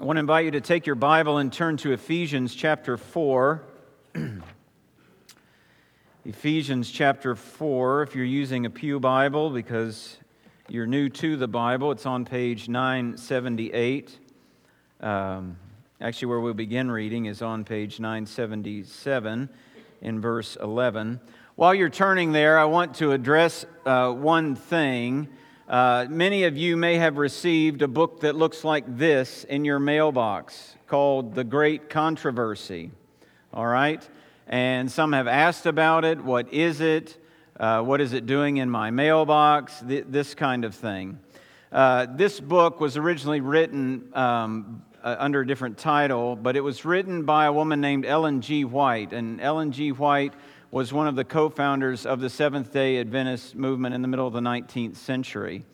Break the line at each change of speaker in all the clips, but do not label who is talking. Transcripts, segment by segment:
I want to invite you to take your Bible and turn to Ephesians chapter 4. Ephesians chapter 4, if you're using a Pew Bible because you're new to the Bible, it's on page 978. Um, actually, where we'll begin reading is on page 977 in verse 11. While you're turning there, I want to address uh, one thing. Uh, many of you may have received a book that looks like this in your mailbox called The Great Controversy. All right? And some have asked about it. What is it? Uh, what is it doing in my mailbox? Th- this kind of thing. Uh, this book was originally written um, uh, under a different title, but it was written by a woman named Ellen G. White. And Ellen G. White was one of the co founders of the Seventh day Adventist movement in the middle of the 19th century.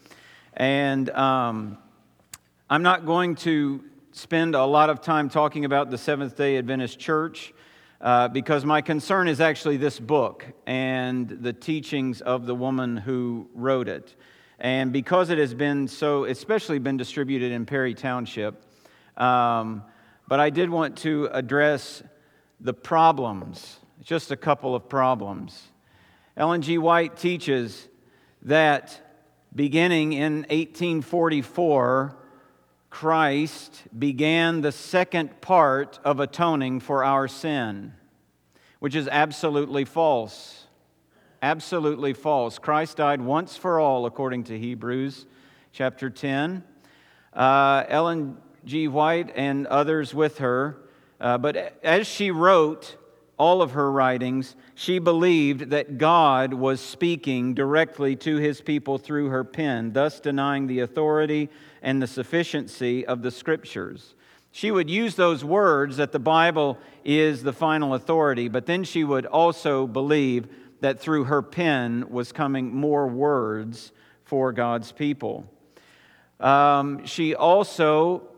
And um, I'm not going to spend a lot of time talking about the Seventh day Adventist church. Uh, because my concern is actually this book and the teachings of the woman who wrote it. And because it has been so, especially been distributed in Perry Township, um, but I did want to address the problems just a couple of problems. Ellen G. White teaches that beginning in 1844, Christ began the second part of atoning for our sin, which is absolutely false. Absolutely false. Christ died once for all, according to Hebrews chapter 10. Uh, Ellen G. White and others with her, uh, but as she wrote, all of her writings, she believed that God was speaking directly to his people through her pen, thus denying the authority and the sufficiency of the scriptures. She would use those words that the Bible is the final authority, but then she would also believe that through her pen was coming more words for God's people. Um, she also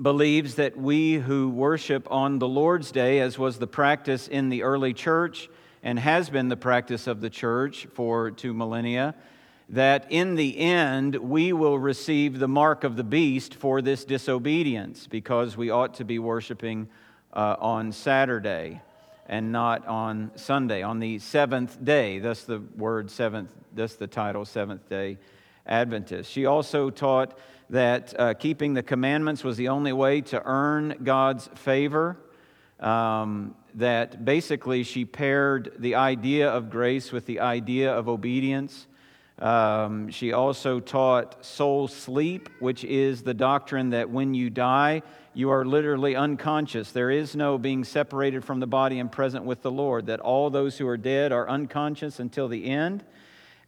believes that we who worship on the Lord's Day, as was the practice in the early church and has been the practice of the church for two millennia, that in the end we will receive the mark of the beast for this disobedience because we ought to be worshiping uh, on Saturday and not on Sunday, on the seventh day. Thus the word seventh, thus the title, Seventh day Adventist. She also taught that uh, keeping the commandments was the only way to earn God's favor. Um, that basically she paired the idea of grace with the idea of obedience. Um, she also taught soul sleep, which is the doctrine that when you die, you are literally unconscious. There is no being separated from the body and present with the Lord, that all those who are dead are unconscious until the end.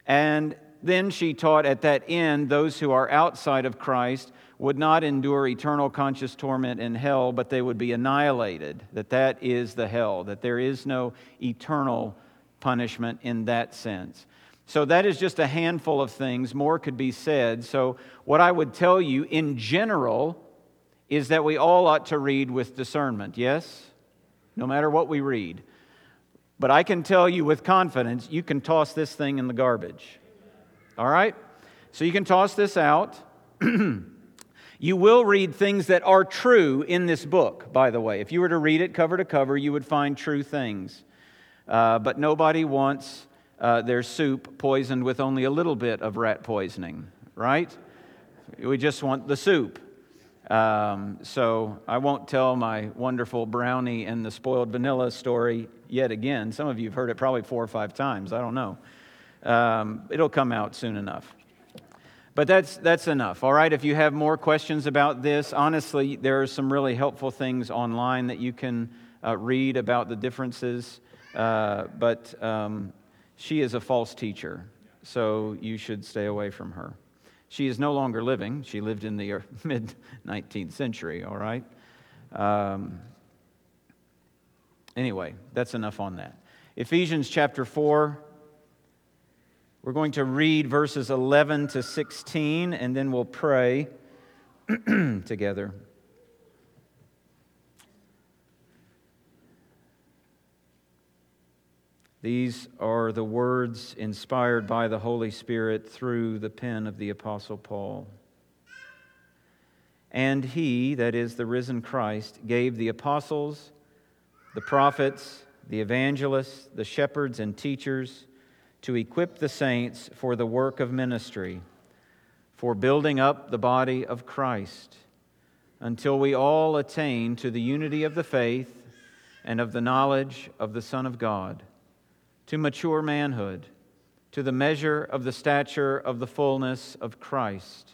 And then she taught at that end those who are outside of Christ would not endure eternal conscious torment in hell, but they would be annihilated. That that is the hell, that there is no eternal punishment in that sense. So that is just a handful of things. More could be said. So, what I would tell you in general is that we all ought to read with discernment, yes? No matter what we read. But I can tell you with confidence, you can toss this thing in the garbage. All right? So you can toss this out. you will read things that are true in this book, by the way. If you were to read it cover to cover, you would find true things. Uh, but nobody wants uh, their soup poisoned with only a little bit of rat poisoning, right? We just want the soup. Um, so I won't tell my wonderful brownie and the spoiled vanilla story yet again. Some of you have heard it probably four or five times. I don't know. Um, it'll come out soon enough. But that's, that's enough, all right? If you have more questions about this, honestly, there are some really helpful things online that you can uh, read about the differences. Uh, but um, she is a false teacher, so you should stay away from her. She is no longer living. She lived in the mid 19th century, all right? Um, anyway, that's enough on that. Ephesians chapter 4. We're going to read verses 11 to 16, and then we'll pray together. These are the words inspired by the Holy Spirit through the pen of the Apostle Paul. And he, that is the risen Christ, gave the apostles, the prophets, the evangelists, the shepherds, and teachers to equip the saints for the work of ministry, for building up the body of Christ, until we all attain to the unity of the faith and of the knowledge of the Son of God, to mature manhood, to the measure of the stature of the fullness of Christ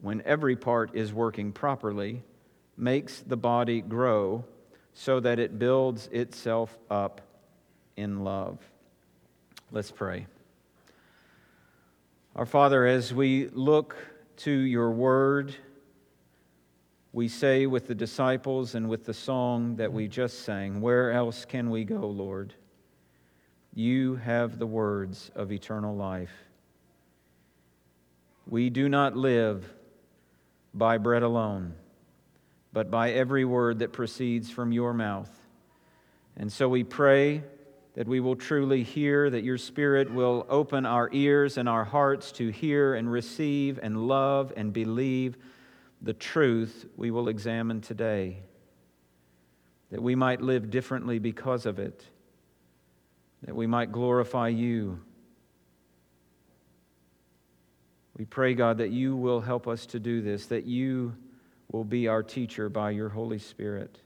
when every part is working properly, makes the body grow so that it builds itself up in love. Let's pray. Our Father, as we look to your word, we say with the disciples and with the song that we just sang, Where else can we go, Lord? You have the words of eternal life. We do not live by bread alone but by every word that proceeds from your mouth. And so we pray that we will truly hear, that your Spirit will open our ears and our hearts to hear and receive and love and believe the truth we will examine today, that we might live differently because of it, that we might glorify you. We pray, God, that you will help us to do this, that you will be our teacher by your Holy Spirit.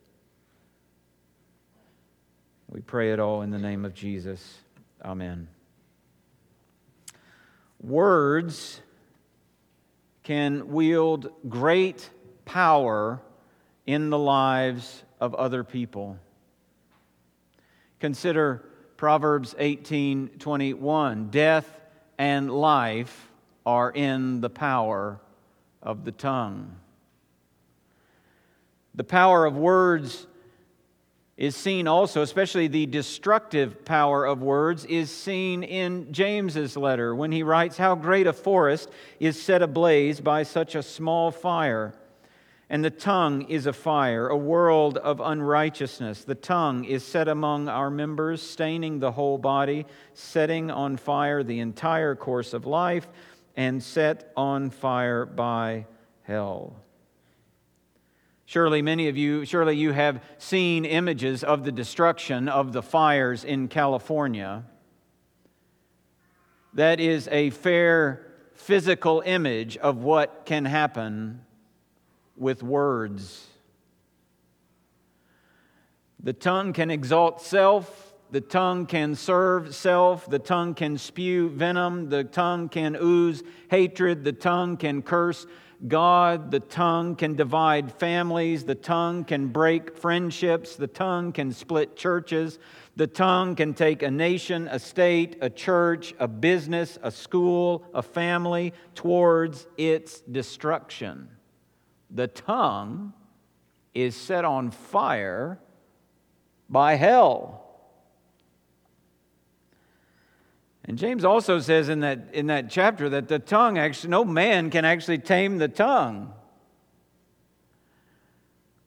We pray it all in the name of Jesus. Amen. Words can wield great power in the lives of other people. Consider Proverbs 18:21. Death and life are in the power of the tongue. The power of words is seen also, especially the destructive power of words, is seen in James's letter when he writes, How great a forest is set ablaze by such a small fire. And the tongue is a fire, a world of unrighteousness. The tongue is set among our members, staining the whole body, setting on fire the entire course of life, and set on fire by hell. Surely, many of you, surely you have seen images of the destruction of the fires in California. That is a fair physical image of what can happen with words. The tongue can exalt self, the tongue can serve self, the tongue can spew venom, the tongue can ooze hatred, the tongue can curse God, the tongue can divide families, the tongue can break friendships, the tongue can split churches, the tongue can take a nation, a state, a church, a business, a school, a family towards its destruction. The tongue is set on fire by hell. And James also says in that, in that chapter that the tongue actually, no man can actually tame the tongue.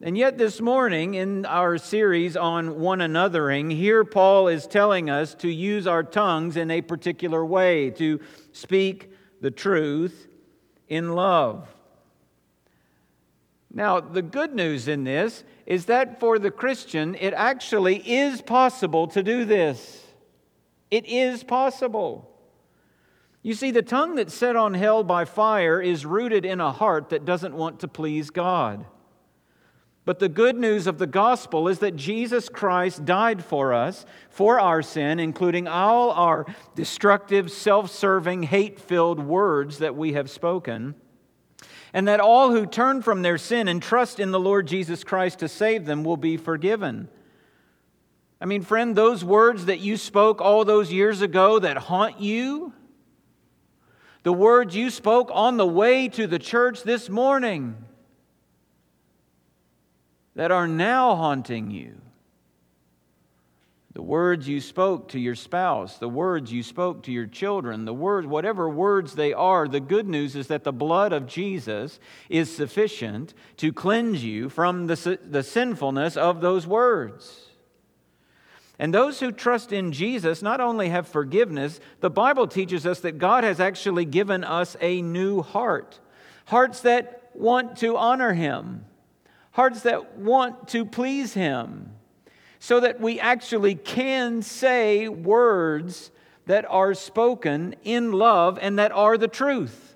And yet, this morning in our series on one anothering, here Paul is telling us to use our tongues in a particular way, to speak the truth in love. Now, the good news in this is that for the Christian, it actually is possible to do this. It is possible. You see, the tongue that's set on hell by fire is rooted in a heart that doesn't want to please God. But the good news of the gospel is that Jesus Christ died for us, for our sin, including all our destructive, self serving, hate filled words that we have spoken. And that all who turn from their sin and trust in the Lord Jesus Christ to save them will be forgiven. I mean, friend, those words that you spoke all those years ago that haunt you, the words you spoke on the way to the church this morning, that are now haunting you. The words you spoke to your spouse, the words you spoke to your children, the words, whatever words they are, the good news is that the blood of Jesus is sufficient to cleanse you from the, the sinfulness of those words. And those who trust in Jesus not only have forgiveness, the Bible teaches us that God has actually given us a new heart. Hearts that want to honor Him, hearts that want to please Him so that we actually can say words that are spoken in love and that are the truth.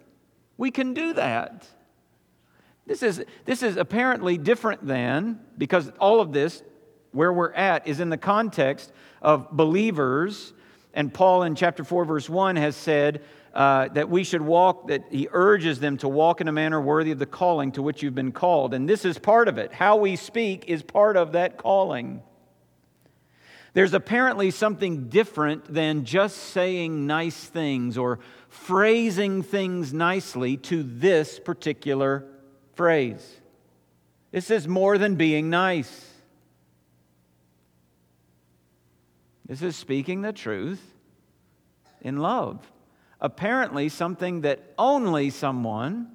We can do that. This is, this is apparently different than, because all of this, where we're at, is in the context of believers. And Paul in chapter 4, verse 1 has said uh, that we should walk, that he urges them to walk in a manner worthy of the calling to which you've been called. And this is part of it. How we speak is part of that calling. There's apparently something different than just saying nice things or phrasing things nicely to this particular phrase. This is more than being nice. This is speaking the truth in love. Apparently, something that only someone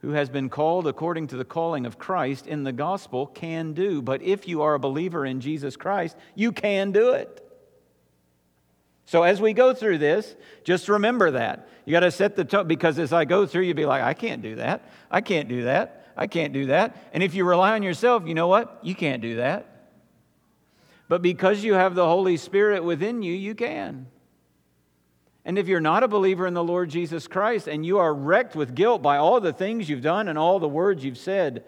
who has been called according to the calling of Christ in the gospel can do. But if you are a believer in Jesus Christ, you can do it. So as we go through this, just remember that. You got to set the tone because as I go through, you'll be like, I can't do that. I can't do that. I can't do that. And if you rely on yourself, you know what? You can't do that. But because you have the Holy Spirit within you, you can. And if you're not a believer in the Lord Jesus Christ and you are wrecked with guilt by all the things you've done and all the words you've said,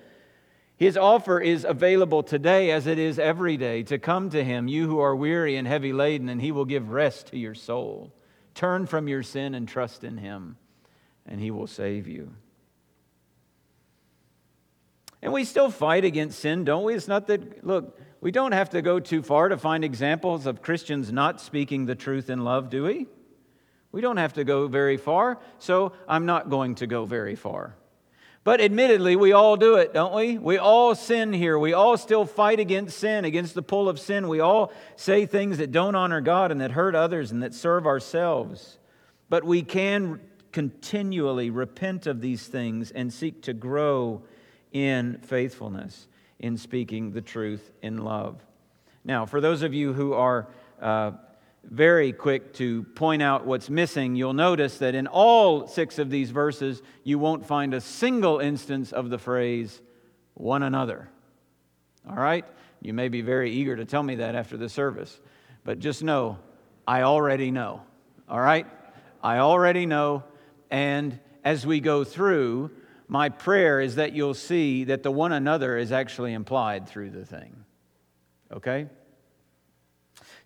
his offer is available today as it is every day to come to him, you who are weary and heavy laden, and he will give rest to your soul. Turn from your sin and trust in him, and he will save you. And we still fight against sin, don't we? It's not that, look, we don't have to go too far to find examples of Christians not speaking the truth in love, do we? We don't have to go very far, so I'm not going to go very far. But admittedly, we all do it, don't we? We all sin here. We all still fight against sin, against the pull of sin. We all say things that don't honor God and that hurt others and that serve ourselves. But we can continually repent of these things and seek to grow in faithfulness, in speaking the truth in love. Now, for those of you who are uh, very quick to point out what's missing, you'll notice that in all six of these verses, you won't find a single instance of the phrase one another. All right? You may be very eager to tell me that after the service, but just know, I already know. All right? I already know. And as we go through, my prayer is that you'll see that the one another is actually implied through the thing. Okay?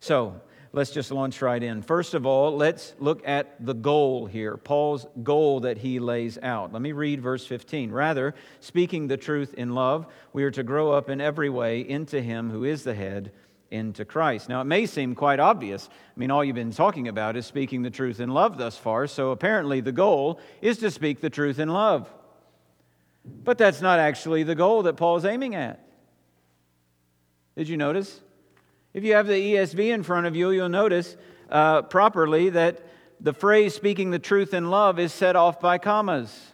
So, let's just launch right in. First of all, let's look at the goal here, Paul's goal that he lays out. Let me read verse 15. Rather, speaking the truth in love, we are to grow up in every way into him who is the head, into Christ. Now, it may seem quite obvious. I mean, all you've been talking about is speaking the truth in love thus far, so apparently the goal is to speak the truth in love. But that's not actually the goal that Paul's aiming at. Did you notice? If you have the ESV in front of you, you'll notice uh, properly that the phrase speaking the truth in love is set off by commas.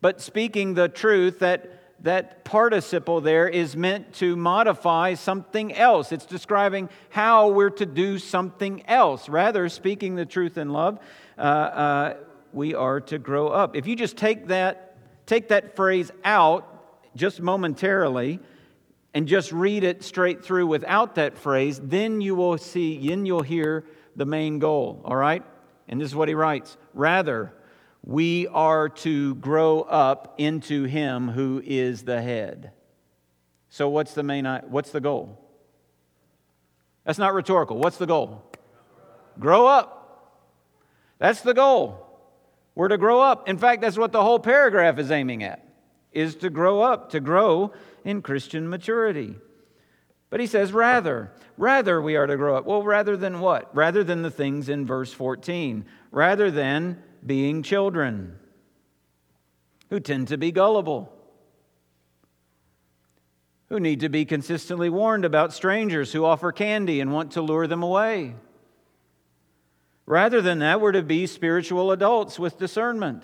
But speaking the truth, that, that participle there is meant to modify something else. It's describing how we're to do something else. Rather, speaking the truth in love, uh, uh, we are to grow up. If you just take that, take that phrase out just momentarily, and just read it straight through without that phrase, then you will see, then you'll hear the main goal, all right? And this is what he writes Rather, we are to grow up into him who is the head. So, what's the main, what's the goal? That's not rhetorical. What's the goal? Grow up. That's the goal. We're to grow up. In fact, that's what the whole paragraph is aiming at, is to grow up, to grow in Christian maturity. But he says, rather, rather we are to grow up. Well, rather than what? Rather than the things in verse 14. Rather than being children who tend to be gullible, who need to be consistently warned about strangers who offer candy and want to lure them away. Rather than that, we're to be spiritual adults with discernment.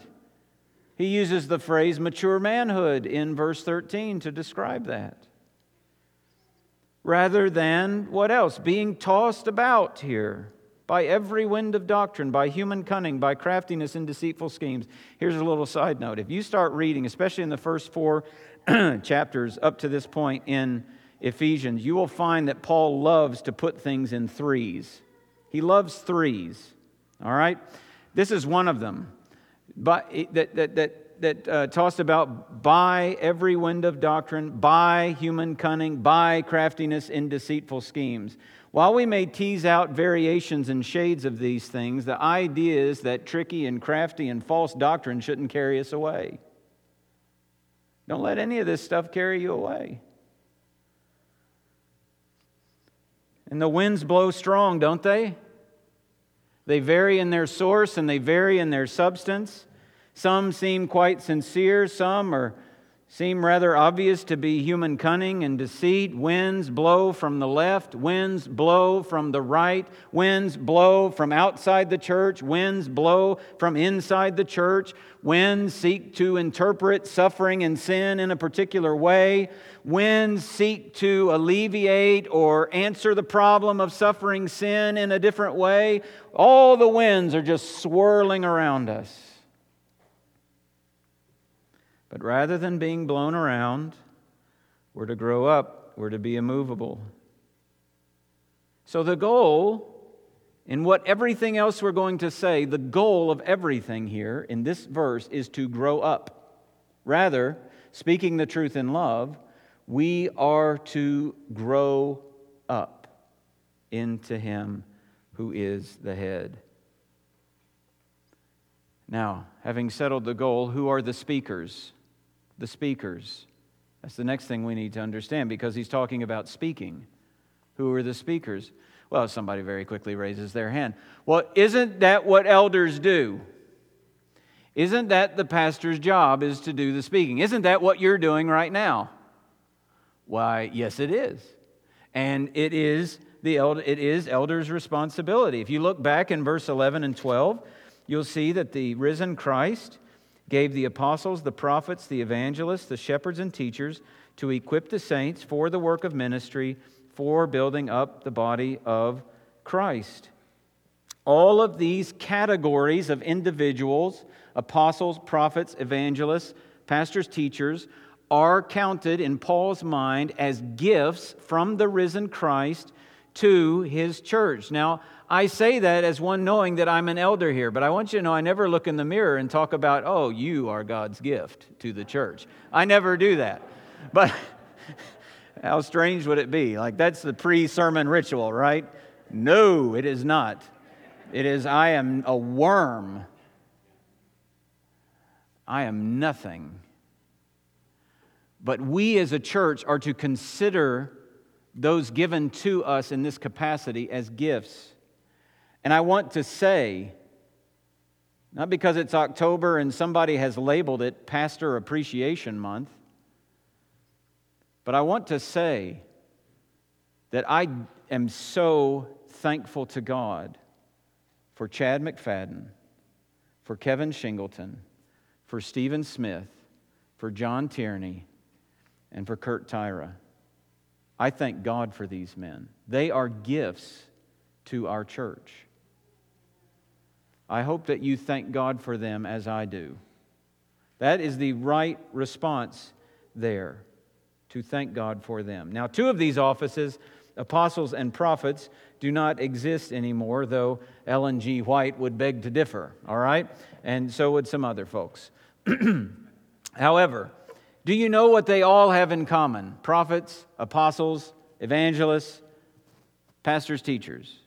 He uses the phrase mature manhood in verse 13 to describe that. Rather than what else? Being tossed about here by every wind of doctrine, by human cunning, by craftiness and deceitful schemes. Here's a little side note. If you start reading, especially in the first four chapters up to this point in Ephesians, you will find that Paul loves to put things in threes. He loves threes. All right? This is one of them. But that, that, that, that uh, talks about by every wind of doctrine, by human cunning, by craftiness in deceitful schemes. While we may tease out variations and shades of these things, the idea is that tricky and crafty and false doctrine shouldn't carry us away. Don't let any of this stuff carry you away. And the winds blow strong, don't they? They vary in their source and they vary in their substance. Some seem quite sincere, some are, seem rather obvious to be human cunning and deceit. Winds blow from the left, winds blow from the right, winds blow from outside the church, winds blow from inside the church. Winds seek to interpret suffering and sin in a particular way. Winds seek to alleviate or answer the problem of suffering sin in a different way. All the winds are just swirling around us. But rather than being blown around, we're to grow up, we're to be immovable. So, the goal in what everything else we're going to say, the goal of everything here in this verse is to grow up. Rather, speaking the truth in love, we are to grow up into Him who is the head. Now, having settled the goal, who are the speakers? The speakers. That's the next thing we need to understand because he's talking about speaking. Who are the speakers? Well, somebody very quickly raises their hand. Well, isn't that what elders do? Isn't that the pastor's job is to do the speaking? Isn't that what you're doing right now? Why, yes, it is. And it is the elder, it is elders' responsibility. If you look back in verse 11 and 12, you'll see that the risen Christ gave the apostles, the prophets, the evangelists, the shepherds, and teachers to equip the saints for the work of ministry for building up the body of Christ. All of these categories of individuals, apostles, prophets, evangelists, pastors, teachers, are counted in Paul's mind as gifts from the risen Christ to his church. Now, I say that as one knowing that I'm an elder here, but I want you to know I never look in the mirror and talk about, oh, you are God's gift to the church. I never do that. But how strange would it be? Like, that's the pre sermon ritual, right? No, it is not. It is, I am a worm. I am nothing. But we as a church are to consider those given to us in this capacity as gifts. And I want to say, not because it's October and somebody has labeled it Pastor Appreciation Month, but I want to say that I am so thankful to God for Chad McFadden, for Kevin Shingleton, for Stephen Smith, for John Tierney, and for Kurt Tyra. I thank God for these men. They are gifts to our church. I hope that you thank God for them as I do. That is the right response there to thank God for them. Now, two of these offices, apostles and prophets, do not exist anymore, though Ellen G. White would beg to differ, all right? And so would some other folks. However, do you know what they all have in common? Prophets, apostles, evangelists, pastors, teachers.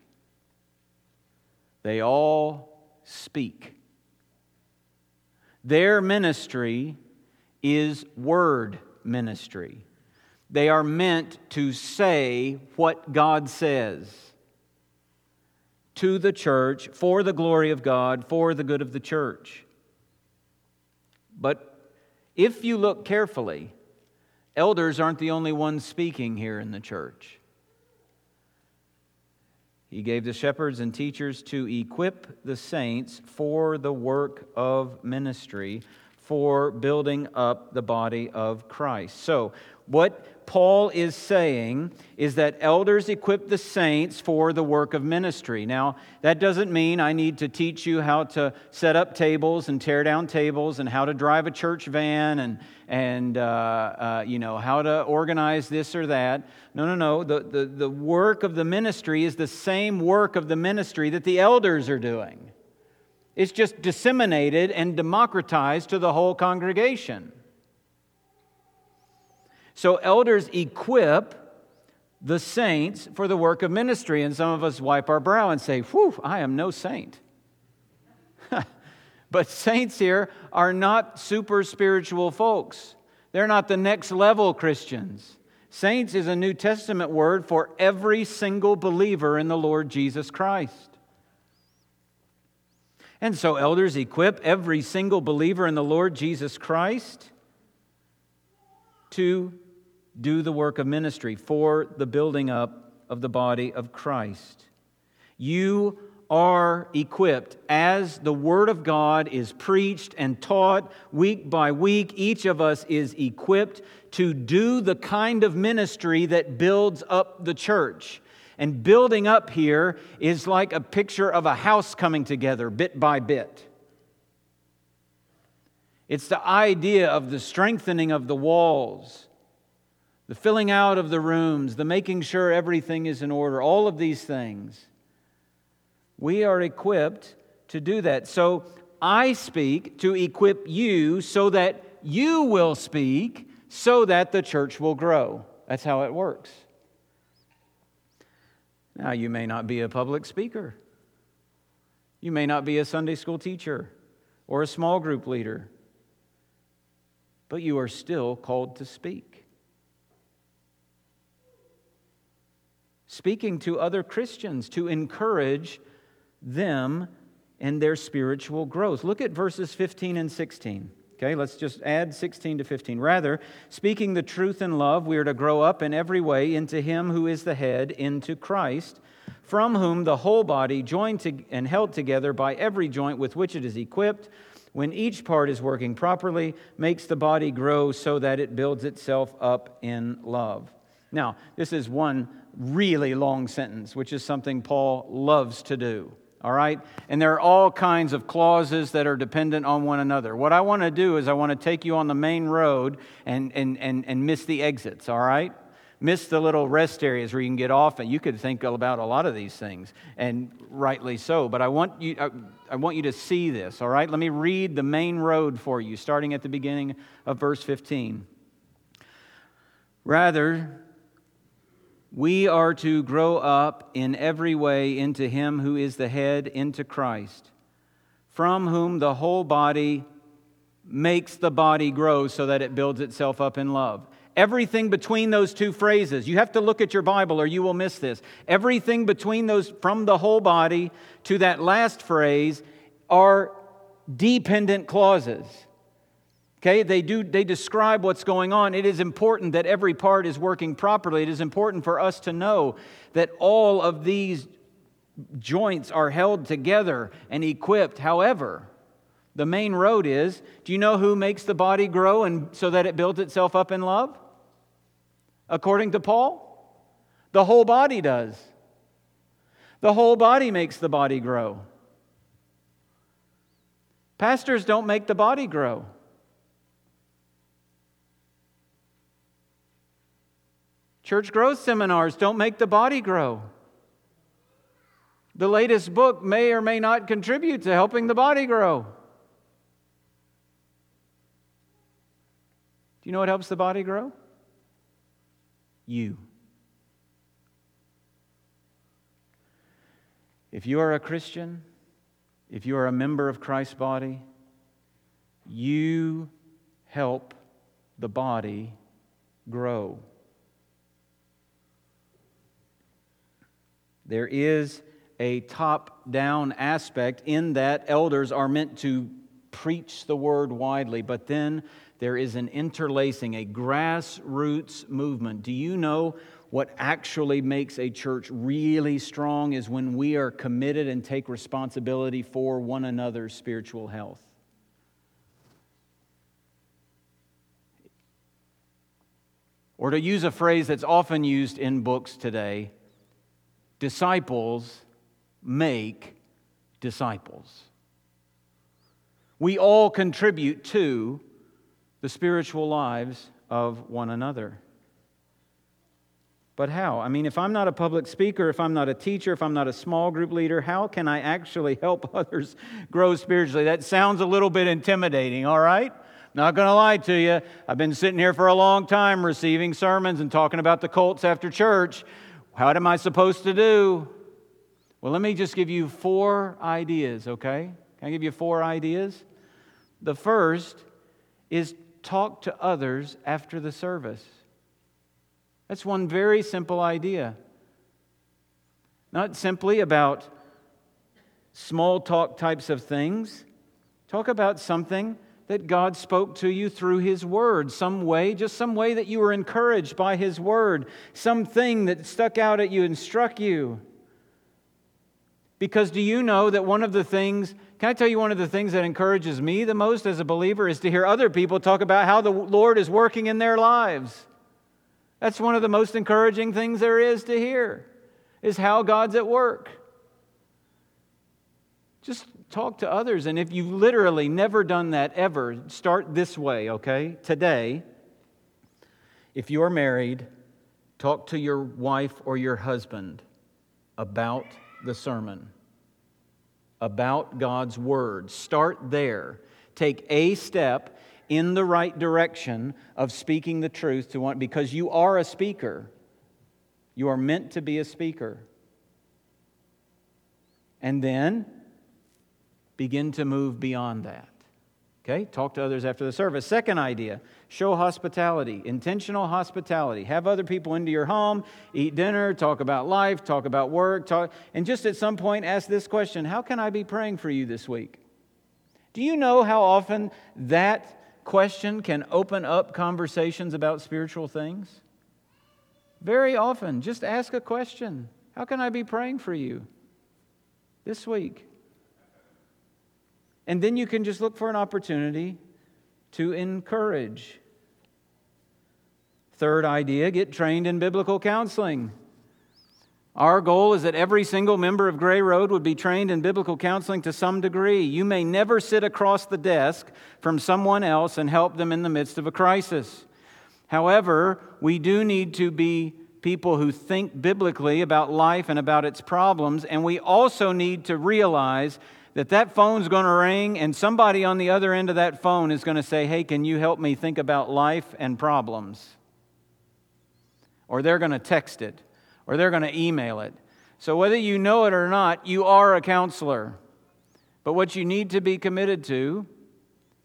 They all speak. Their ministry is word ministry. They are meant to say what God says to the church for the glory of God, for the good of the church. But if you look carefully, Elders aren't the only ones speaking here in the church. He gave the shepherds and teachers to equip the saints for the work of ministry, for building up the body of Christ. So, what Paul is saying is that elders equip the saints for the work of ministry. Now, that doesn't mean I need to teach you how to set up tables and tear down tables and how to drive a church van and, and uh, uh, you know, how to organize this or that. No, no, no. The, the, the work of the ministry is the same work of the ministry that the elders are doing. It's just disseminated and democratized to the whole congregation. So, elders equip the saints for the work of ministry. And some of us wipe our brow and say, Whew, I am no saint. but saints here are not super spiritual folks, they're not the next level Christians. Saints is a New Testament word for every single believer in the Lord Jesus Christ. And so, elders equip every single believer in the Lord Jesus Christ to do the work of ministry for the building up of the body of Christ. You are equipped as the Word of God is preached and taught week by week. Each of us is equipped to do the kind of ministry that builds up the church. And building up here is like a picture of a house coming together bit by bit. It's the idea of the strengthening of the walls the filling out of the rooms, the making sure everything is in order, all of these things. We are equipped to do that. So I speak to equip you so that you will speak so that the church will grow. That's how it works. Now, you may not be a public speaker. You may not be a Sunday school teacher or a small group leader, but you are still called to speak. Speaking to other Christians to encourage them in their spiritual growth. Look at verses 15 and 16. Okay, let's just add 16 to 15. Rather, speaking the truth in love, we are to grow up in every way into Him who is the head, into Christ, from whom the whole body, joined to, and held together by every joint with which it is equipped, when each part is working properly, makes the body grow so that it builds itself up in love. Now, this is one really long sentence, which is something Paul loves to do. All right? And there are all kinds of clauses that are dependent on one another. What I want to do is I want to take you on the main road and, and, and, and miss the exits, all right? Miss the little rest areas where you can get off, and you could think about a lot of these things, and rightly so. But I want you, I, I want you to see this, all right? Let me read the main road for you, starting at the beginning of verse 15. Rather, we are to grow up in every way into Him who is the head, into Christ, from whom the whole body makes the body grow so that it builds itself up in love. Everything between those two phrases, you have to look at your Bible or you will miss this. Everything between those, from the whole body to that last phrase, are dependent clauses. Okay, they do they describe what's going on. It is important that every part is working properly. It is important for us to know that all of these joints are held together and equipped. However, the main road is, do you know who makes the body grow and so that it builds itself up in love? According to Paul, the whole body does. The whole body makes the body grow. Pastors don't make the body grow. Church growth seminars don't make the body grow. The latest book may or may not contribute to helping the body grow. Do you know what helps the body grow? You. If you are a Christian, if you are a member of Christ's body, you help the body grow. There is a top down aspect in that elders are meant to preach the word widely, but then there is an interlacing, a grassroots movement. Do you know what actually makes a church really strong is when we are committed and take responsibility for one another's spiritual health? Or to use a phrase that's often used in books today, disciples make disciples. We all contribute to the spiritual lives of one another. But how? I mean, if I'm not a public speaker, if I'm not a teacher, if I'm not a small group leader, how can I actually help others grow spiritually? That sounds a little bit intimidating, all right? Not going to lie to you. I've been sitting here for a long time receiving sermons and talking about the Colts after church. What am I supposed to do? Well, let me just give you four ideas, okay? Can I give you four ideas? The first is talk to others after the service. That's one very simple idea. Not simply about small talk types of things. Talk about something that God spoke to you through His Word, some way, just some way that you were encouraged by His Word, something that stuck out at you and struck you. Because do you know that one of the things, can I tell you one of the things that encourages me the most as a believer is to hear other people talk about how the Lord is working in their lives. That's one of the most encouraging things there is to hear, is how God's at work. Just talk to others. And if you've literally never done that ever, start this way, okay? Today, if you're married, talk to your wife or your husband about the sermon, about God's word. Start there. Take a step in the right direction of speaking the truth to one because you are a speaker. You are meant to be a speaker. And then begin to move beyond that. Okay? Talk to others after the service. Second idea show hospitality, intentional hospitality. Have other people into your home, eat dinner, talk about life, talk about work, talk, and just at some point ask this question How can I be praying for you this week? Do you know how often that question can open up conversations about spiritual things? Very often, just ask a question How can I be praying for you this week? And then you can just look for an opportunity to encourage. Third idea get trained in biblical counseling. Our goal is that every single member of Gray Road would be trained in biblical counseling to some degree. You may never sit across the desk from someone else and help them in the midst of a crisis. However, we do need to be people who think biblically about life and about its problems, and we also need to realize that that phone's going to ring and somebody on the other end of that phone is going to say, "Hey, can you help me think about life and problems?" Or they're going to text it or they're going to email it. So, whether you know it or not, you are a counselor. But what you need to be committed to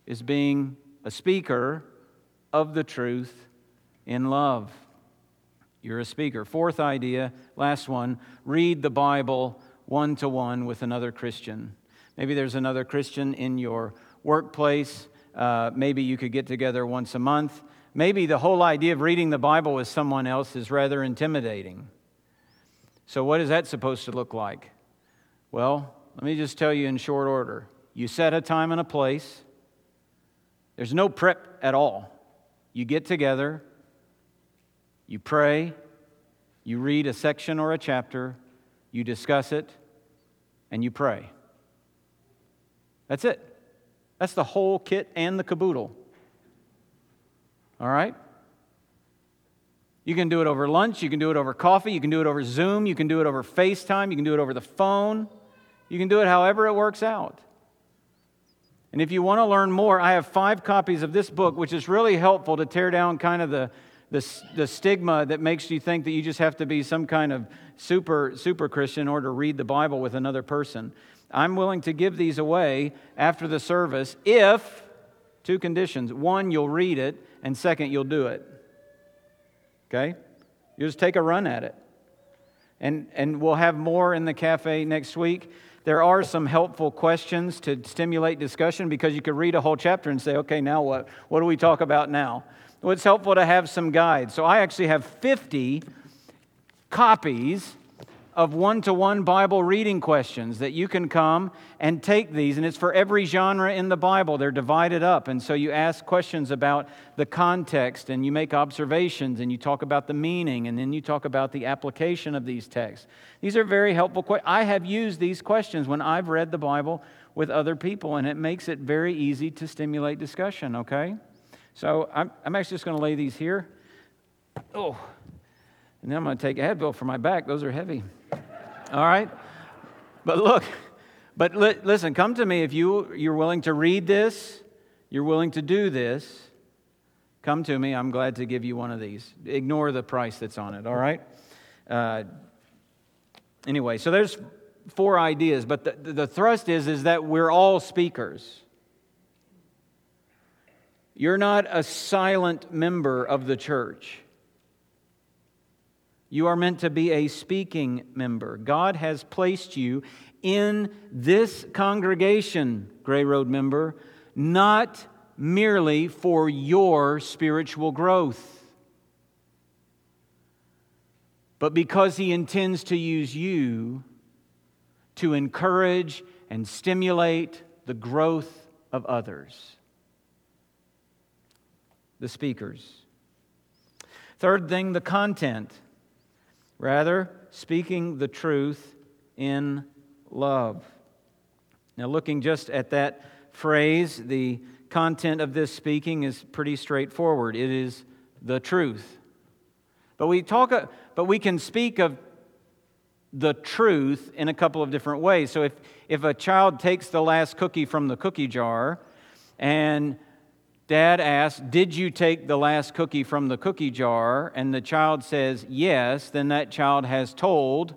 is being a speaker of the truth in love. You're a speaker. Fourth idea, last one read the Bible one to one with another Christian. Maybe there's another Christian in your workplace. Uh, maybe you could get together once a month. Maybe the whole idea of reading the Bible with someone else is rather intimidating. So, what is that supposed to look like? Well, let me just tell you in short order. You set a time and a place, there's no prep at all. You get together, you pray, you read a section or a chapter, you discuss it, and you pray. That's it. That's the whole kit and the caboodle. All right? You can do it over lunch, you can do it over coffee, you can do it over Zoom, you can do it over FaceTime, you can do it over the phone. You can do it however it works out. And if you want to learn more, I have five copies of this book, which is really helpful to tear down kind of the, the, the, stigma that makes you think that you just have to be some kind of super, super Christian in order to read the Bible with another person. I'm willing to give these away after the service if, two conditions. One, you'll read it, and second, you'll do it. Okay? You just take a run at it. And, and we'll have more in the cafe next week. There are some helpful questions to stimulate discussion because you could read a whole chapter and say, okay, now what? What do we talk about now? Well, it's helpful to have some guides. So I actually have 50 copies of one to one Bible reading questions that you can come and take these. And it's for every genre in the Bible. They're divided up. And so you ask questions about the context and you make observations and you talk about the meaning and then you talk about the application of these texts. These are very helpful questions. I have used these questions when I've read the Bible with other people, and it makes it very easy to stimulate discussion, okay? So I'm, I'm actually just going to lay these here. Oh, and then I'm going to take Advil for my back. Those are heavy. All right? But look, but li- listen, come to me if you, you're willing to read this, you're willing to do this. Come to me. I'm glad to give you one of these. Ignore the price that's on it, all right? Uh, anyway, so there's four ideas, but the, the thrust is, is that we're all speakers. You're not a silent member of the church. You are meant to be a speaking member. God has placed you in this congregation, Gray Road member, not merely for your spiritual growth, but because He intends to use you to encourage and stimulate the growth of others. The speakers. Third thing, the content. Rather, speaking the truth in love. Now, looking just at that phrase, the content of this speaking is pretty straightforward. It is the truth. But we talk, uh, but we can speak of the truth in a couple of different ways. So if, if a child takes the last cookie from the cookie jar and Dad asks, Did you take the last cookie from the cookie jar? And the child says, Yes, then that child has told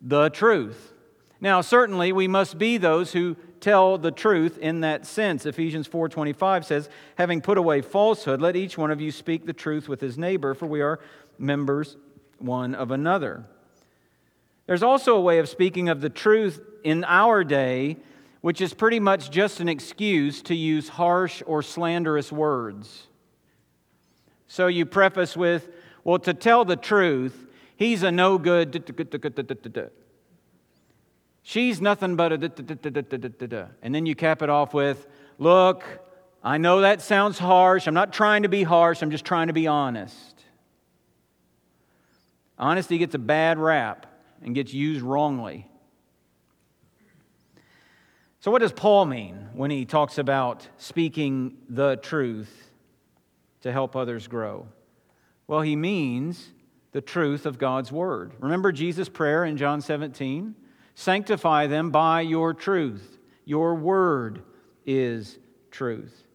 the truth. Now, certainly we must be those who tell the truth in that sense. Ephesians 4:25 says, "Having put away falsehood, let each one of you speak the truth with his neighbor, for we are members one of another." There's also a way of speaking of the truth in our day which is pretty much just an excuse to use harsh or slanderous words. So you preface with, well, to tell the truth, he's a no good. She's nothing but a. And then you cap it off with, look, I know that sounds harsh. I'm not trying to be harsh, I'm just trying to be honest. Honesty gets a bad rap and gets used wrongly. So, what does Paul mean when he talks about speaking the truth to help others grow? Well, he means the truth of God's word. Remember Jesus' prayer in John 17? Sanctify them by your truth. Your word is truth.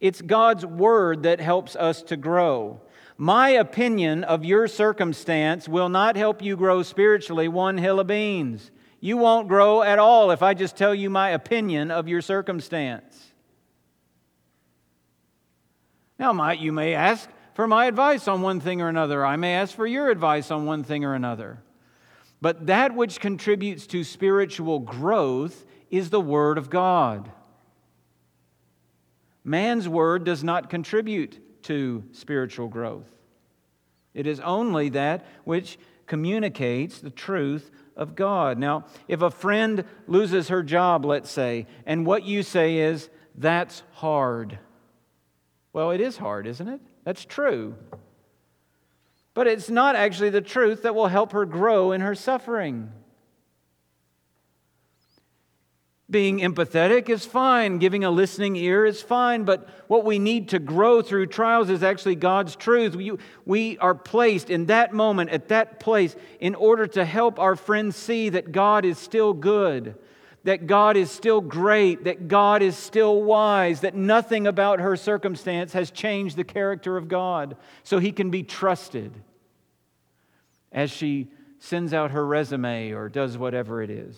It's God's word that helps us to grow. My opinion of your circumstance will not help you grow spiritually one hill of beans. You won't grow at all if I just tell you my opinion of your circumstance. Now, might you may ask for my advice on one thing or another. I may ask for your advice on one thing or another. But that which contributes to spiritual growth is the Word of God. Man's word does not contribute to spiritual growth. It is only that which communicates the truth of God. Now, if a friend loses her job, let's say, and what you say is, that's hard. Well, it is hard, isn't it? That's true. But it's not actually the truth that will help her grow in her suffering. Being empathetic is fine, giving a listening ear is fine, but what we need to grow through trials is actually God's truth. We, we are placed in that moment, at that place, in order to help our friends see that God is still good, that God is still great, that God is still wise, that nothing about her circumstance has changed the character of God, so he can be trusted as she sends out her resume or does whatever it is.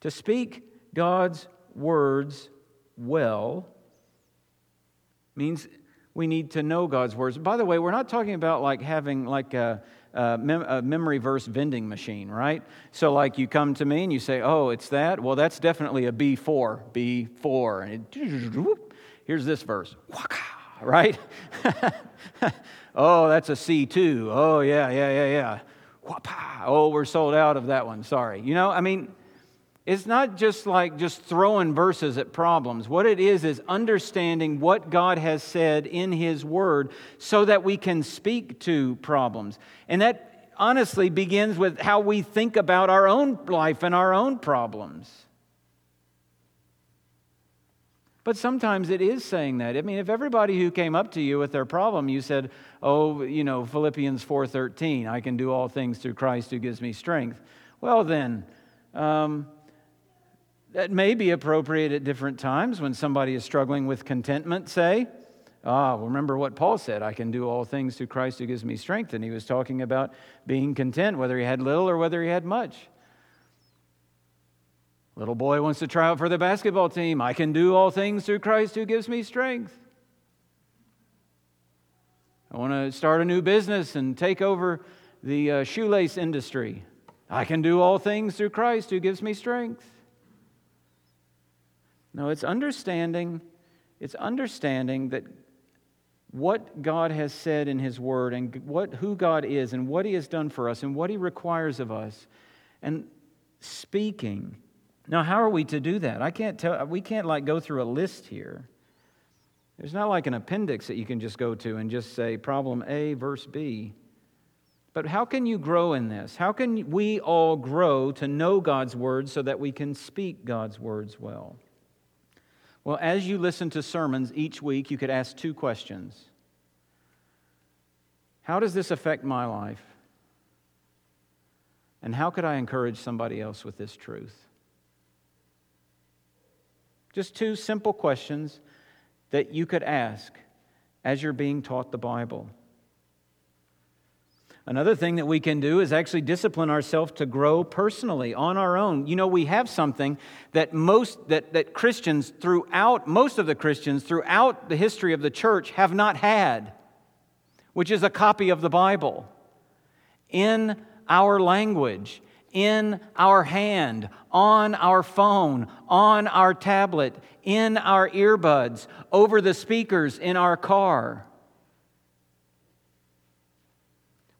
To speak God's words well means we need to know God's words. By the way, we're not talking about like having like a, a, mem- a, memory verse vending machine, right? So like you come to me and you say, "Oh, it's that." Well, that's definitely a B4, B4, and it, here's this verse, right? oh, that's a C2. Oh yeah, yeah, yeah, yeah. Oh, we're sold out of that one. Sorry. You know, I mean, it's not just like just throwing verses at problems. What it is is understanding what God has said in His Word so that we can speak to problems. And that honestly begins with how we think about our own life and our own problems. But sometimes it is saying that. I mean, if everybody who came up to you with their problem, you said, "Oh, you know, Philippians 4:13, I can do all things through Christ who gives me strength." Well, then, um, that may be appropriate at different times when somebody is struggling with contentment, say. Ah, remember what Paul said I can do all things through Christ who gives me strength. And he was talking about being content, whether he had little or whether he had much. Little boy wants to try out for the basketball team. I can do all things through Christ who gives me strength. I want to start a new business and take over the uh, shoelace industry. I can do all things through Christ who gives me strength. No, it's understanding, it's understanding that what God has said in His Word and what, who God is and what He has done for us and what He requires of us and speaking. Now, how are we to do that? I can't tell, we can't like go through a list here. There's not like an appendix that you can just go to and just say problem A, verse B. But how can you grow in this? How can we all grow to know God's Word so that we can speak God's words well? Well, as you listen to sermons each week, you could ask two questions How does this affect my life? And how could I encourage somebody else with this truth? Just two simple questions that you could ask as you're being taught the Bible. Another thing that we can do is actually discipline ourselves to grow personally on our own. You know, we have something that most that, that Christians throughout, most of the Christians throughout the history of the church have not had, which is a copy of the Bible in our language, in our hand, on our phone, on our tablet, in our earbuds, over the speakers in our car.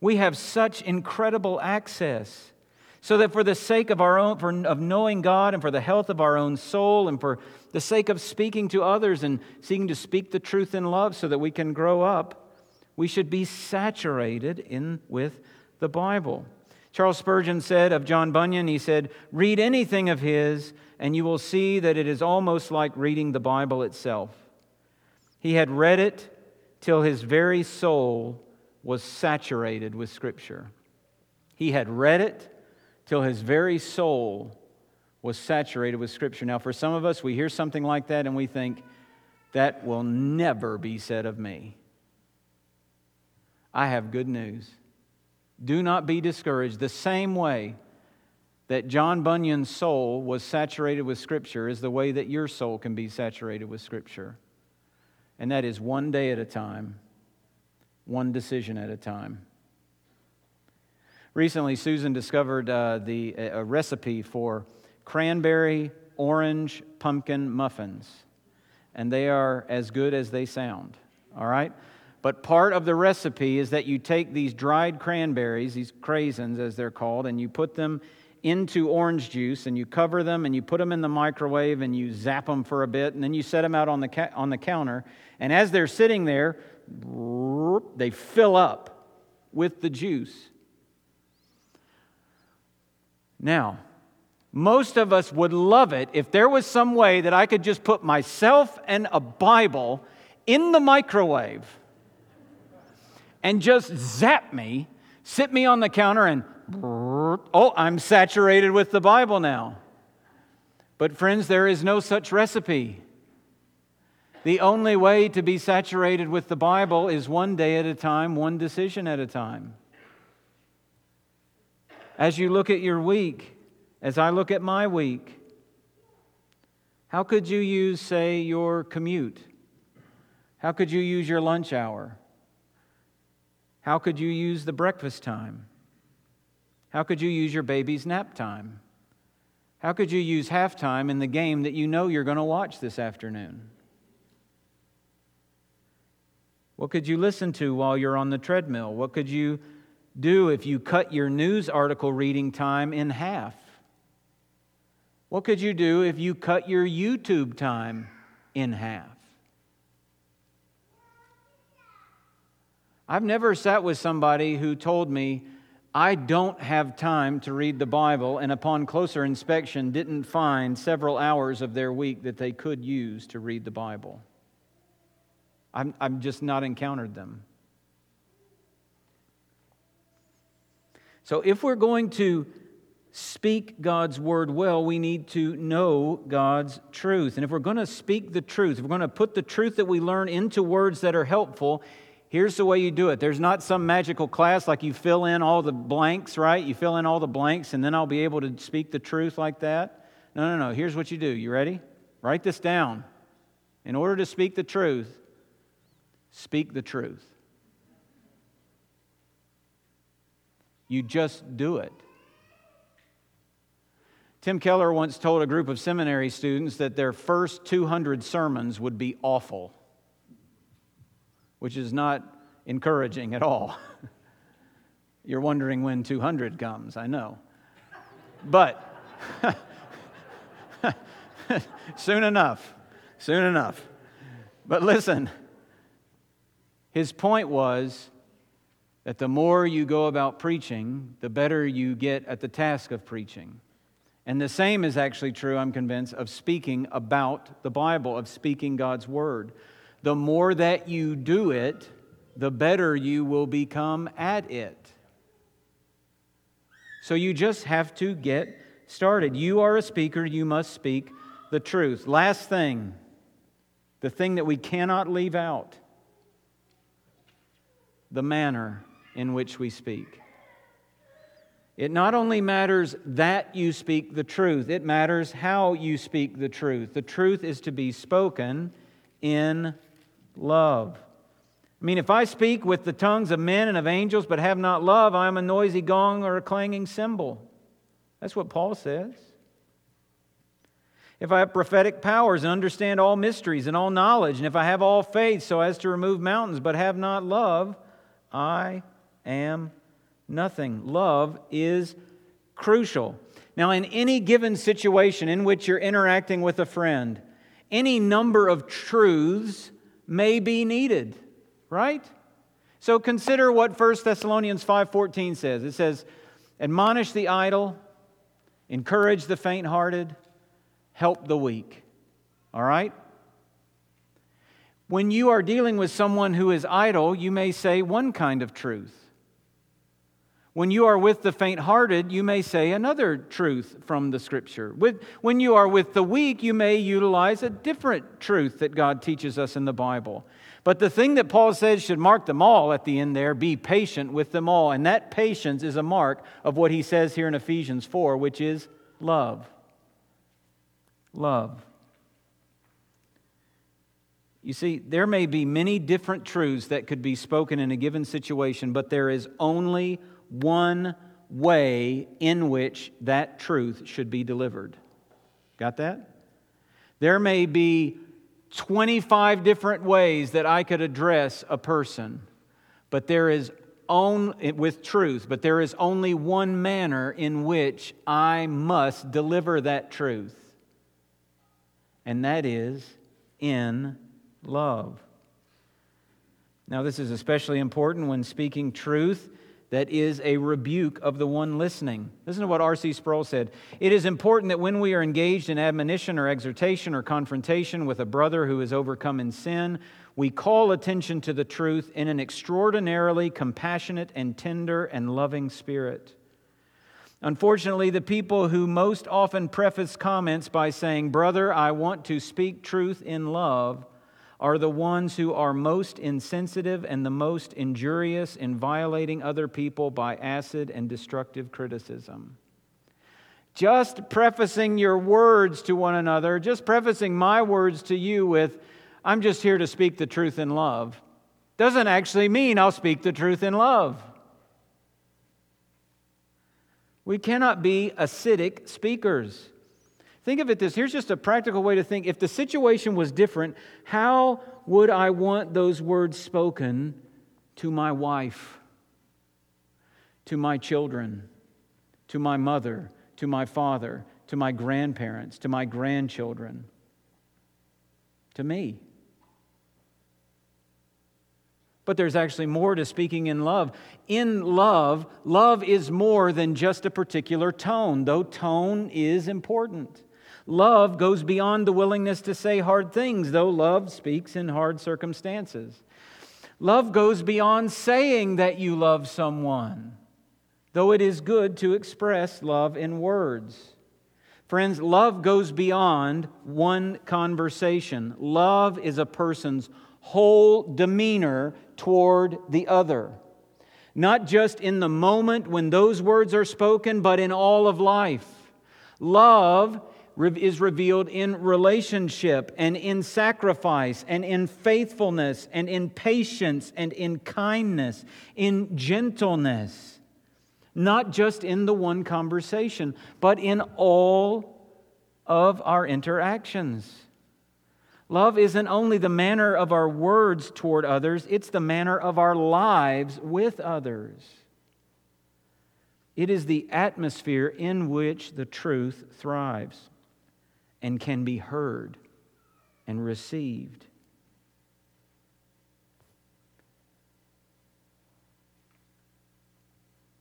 We have such incredible access. So that for the sake of our own, for, of knowing God and for the health of our own soul and for the sake of speaking to others and seeking to speak the truth in love so that we can grow up, we should be saturated in, with the Bible. Charles Spurgeon said of John Bunyan, he said, Read anything of his, and you will see that it is almost like reading the Bible itself. He had read it till his very soul was saturated with Scripture. He had read it till his very soul was saturated with Scripture. Now, for some of us, we hear something like that and we think, that will never be said of me. I have good news. Do not be discouraged. The same way that John Bunyan's soul was saturated with Scripture is the way that your soul can be saturated with Scripture. And that is one day at a time one decision at a time. Recently, Susan discovered uh, the, a recipe for cranberry orange pumpkin muffins, and they are as good as they sound, all right? But part of the recipe is that you take these dried cranberries, these craisins as they're called, and you put them into orange juice and you cover them and you put them in the microwave and you zap them for a bit and then you set them out on the, ca- on the counter. And as they're sitting there, they fill up with the juice. Now, most of us would love it if there was some way that I could just put myself and a Bible in the microwave and just zap me, sit me on the counter, and oh, I'm saturated with the Bible now. But, friends, there is no such recipe. The only way to be saturated with the Bible is one day at a time, one decision at a time. As you look at your week, as I look at my week, how could you use, say, your commute How could you use your lunch hour? How could you use the breakfast time? How could you use your baby's nap time? How could you use halftime in the game that you know you're going to watch this afternoon? What could you listen to while you're on the treadmill? What could you do if you cut your news article reading time in half? What could you do if you cut your YouTube time in half? I've never sat with somebody who told me, I don't have time to read the Bible, and upon closer inspection, didn't find several hours of their week that they could use to read the Bible. I'm, I'm just not encountered them. So, if we're going to speak God's word well, we need to know God's truth. And if we're going to speak the truth, if we're going to put the truth that we learn into words that are helpful, here's the way you do it. There's not some magical class like you fill in all the blanks, right? You fill in all the blanks and then I'll be able to speak the truth like that. No, no, no. Here's what you do. You ready? Write this down. In order to speak the truth, speak the truth. You just do it. Tim Keller once told a group of seminary students that their first 200 sermons would be awful, which is not encouraging at all. You're wondering when 200 comes, I know. But soon enough, soon enough. But listen, his point was that the more you go about preaching, the better you get at the task of preaching. And the same is actually true, I'm convinced, of speaking about the Bible, of speaking God's Word. The more that you do it, the better you will become at it. So you just have to get started. You are a speaker, you must speak the truth. Last thing, the thing that we cannot leave out the manner in which we speak. It not only matters that you speak the truth, it matters how you speak the truth. The truth is to be spoken in love. I mean, if I speak with the tongues of men and of angels but have not love, I am a noisy gong or a clanging cymbal. That's what Paul says. If I have prophetic powers and understand all mysteries and all knowledge, and if I have all faith so as to remove mountains but have not love, I am nothing. Love is crucial. Now, in any given situation in which you're interacting with a friend, any number of truths may be needed, right? So consider what 1 Thessalonians 5:14 says. It says, "Admonish the idle, encourage the faint-hearted, help the weak." All right? When you are dealing with someone who is idle, you may say one kind of truth. When you are with the faint hearted, you may say another truth from the scripture. When you are with the weak, you may utilize a different truth that God teaches us in the Bible. But the thing that Paul says should mark them all at the end there be patient with them all. And that patience is a mark of what he says here in Ephesians 4, which is love. Love. You see, there may be many different truths that could be spoken in a given situation, but there is only one way in which that truth should be delivered. Got that? There may be 25 different ways that I could address a person, but there is only with truth, but there is only one manner in which I must deliver that truth. And that is in love. Now, this is especially important when speaking truth that is a rebuke of the one listening. Listen to what R.C. Sproul said. It is important that when we are engaged in admonition or exhortation or confrontation with a brother who is overcome in sin, we call attention to the truth in an extraordinarily compassionate and tender and loving spirit. Unfortunately, the people who most often preface comments by saying, Brother, I want to speak truth in love, are the ones who are most insensitive and the most injurious in violating other people by acid and destructive criticism. Just prefacing your words to one another, just prefacing my words to you with, I'm just here to speak the truth in love, doesn't actually mean I'll speak the truth in love. We cannot be acidic speakers. Think of it this here's just a practical way to think. If the situation was different, how would I want those words spoken to my wife, to my children, to my mother, to my father, to my grandparents, to my grandchildren, to me? But there's actually more to speaking in love. In love, love is more than just a particular tone, though tone is important. Love goes beyond the willingness to say hard things, though love speaks in hard circumstances. Love goes beyond saying that you love someone, though it is good to express love in words. Friends, love goes beyond one conversation. Love is a person's whole demeanor toward the other. Not just in the moment when those words are spoken, but in all of life. Love is revealed in relationship and in sacrifice and in faithfulness and in patience and in kindness, in gentleness. Not just in the one conversation, but in all of our interactions. Love isn't only the manner of our words toward others, it's the manner of our lives with others. It is the atmosphere in which the truth thrives and can be heard and received.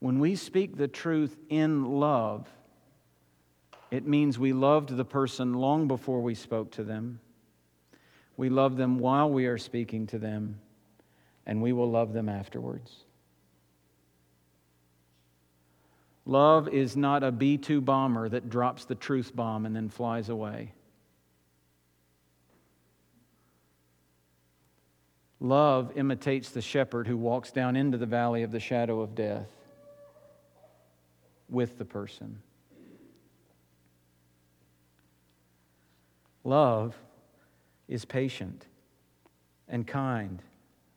When we speak the truth in love, it means we loved the person long before we spoke to them. We love them while we are speaking to them, and we will love them afterwards. Love is not a B 2 bomber that drops the truth bomb and then flies away. Love imitates the shepherd who walks down into the valley of the shadow of death with the person. Love is patient and kind.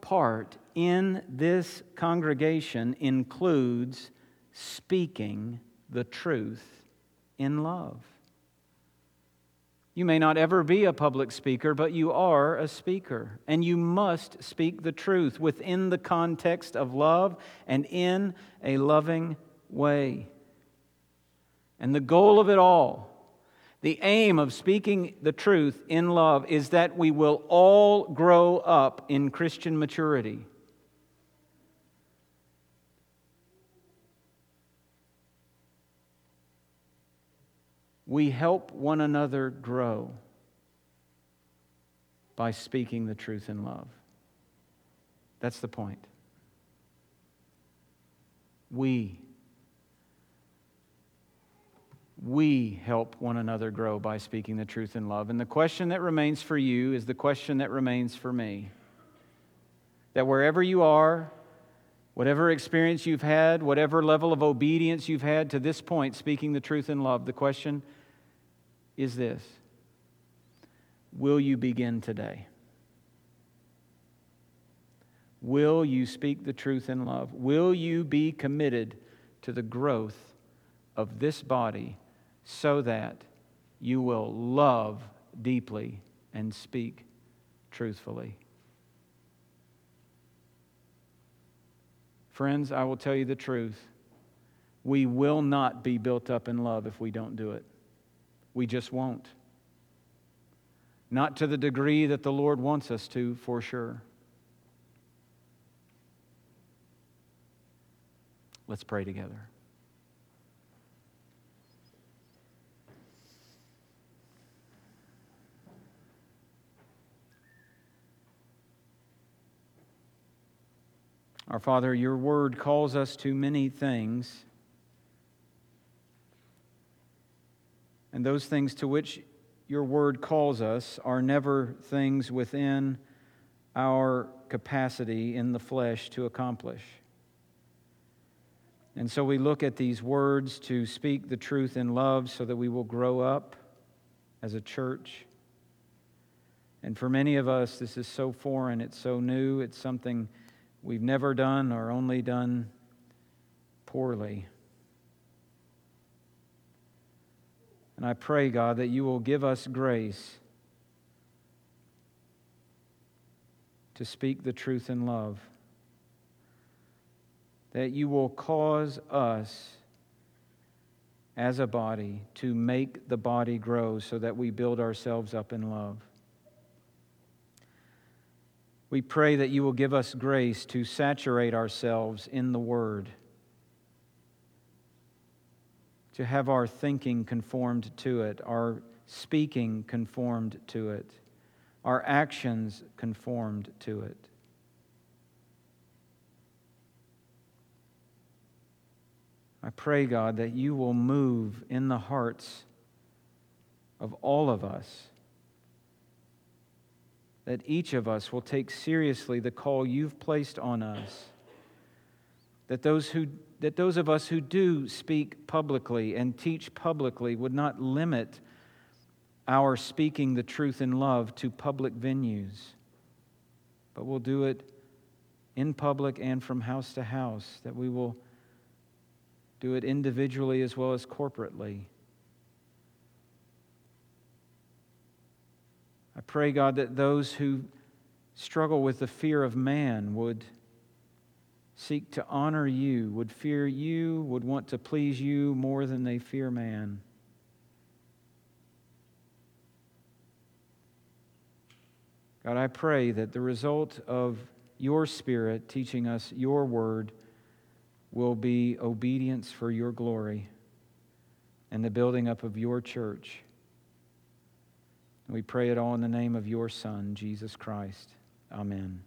part in this congregation includes speaking the truth in love. You may not ever be a public speaker, but you are a speaker, and you must speak the truth within the context of love and in a loving way. And the goal of it all the aim of speaking the truth in love is that we will all grow up in Christian maturity. We help one another grow by speaking the truth in love. That's the point. We we help one another grow by speaking the truth in love. And the question that remains for you is the question that remains for me. That wherever you are, whatever experience you've had, whatever level of obedience you've had to this point, speaking the truth in love, the question is this Will you begin today? Will you speak the truth in love? Will you be committed to the growth of this body so that you will love deeply and speak truthfully. Friends, I will tell you the truth. We will not be built up in love if we don't do it. We just won't. Not to the degree that the Lord wants us to, for sure. Let's pray together. Our Father, your word calls us to many things. And those things to which your word calls us are never things within our capacity in the flesh to accomplish. And so we look at these words to speak the truth in love so that we will grow up as a church. And for many of us, this is so foreign, it's so new, it's something we've never done or only done poorly. And I pray, God, that you will give us grace to speak the truth in love, that you will cause us as a body to make the body grow so that we build ourselves up in love. We pray that you will give us grace to saturate ourselves in the Word, to have our thinking conformed to it, our speaking conformed to it, our actions conformed to it. I pray, God, that you will move in the hearts of all of us that each of us will take seriously the call you've placed on us. That those, who, that those of us who do speak publicly and teach publicly would not limit our speaking the truth in love to public venues, but we'll do it in public and from house to house, that we will do it individually as well as corporately. I pray, God, that those who struggle with the fear of man would seek to honor you, would fear you, would want to please you more than they fear man. God, I pray that the result of your Spirit teaching us your word will be obedience for your glory and the building up of your church. And we pray it all in the name of your Son, Jesus Christ. Amen.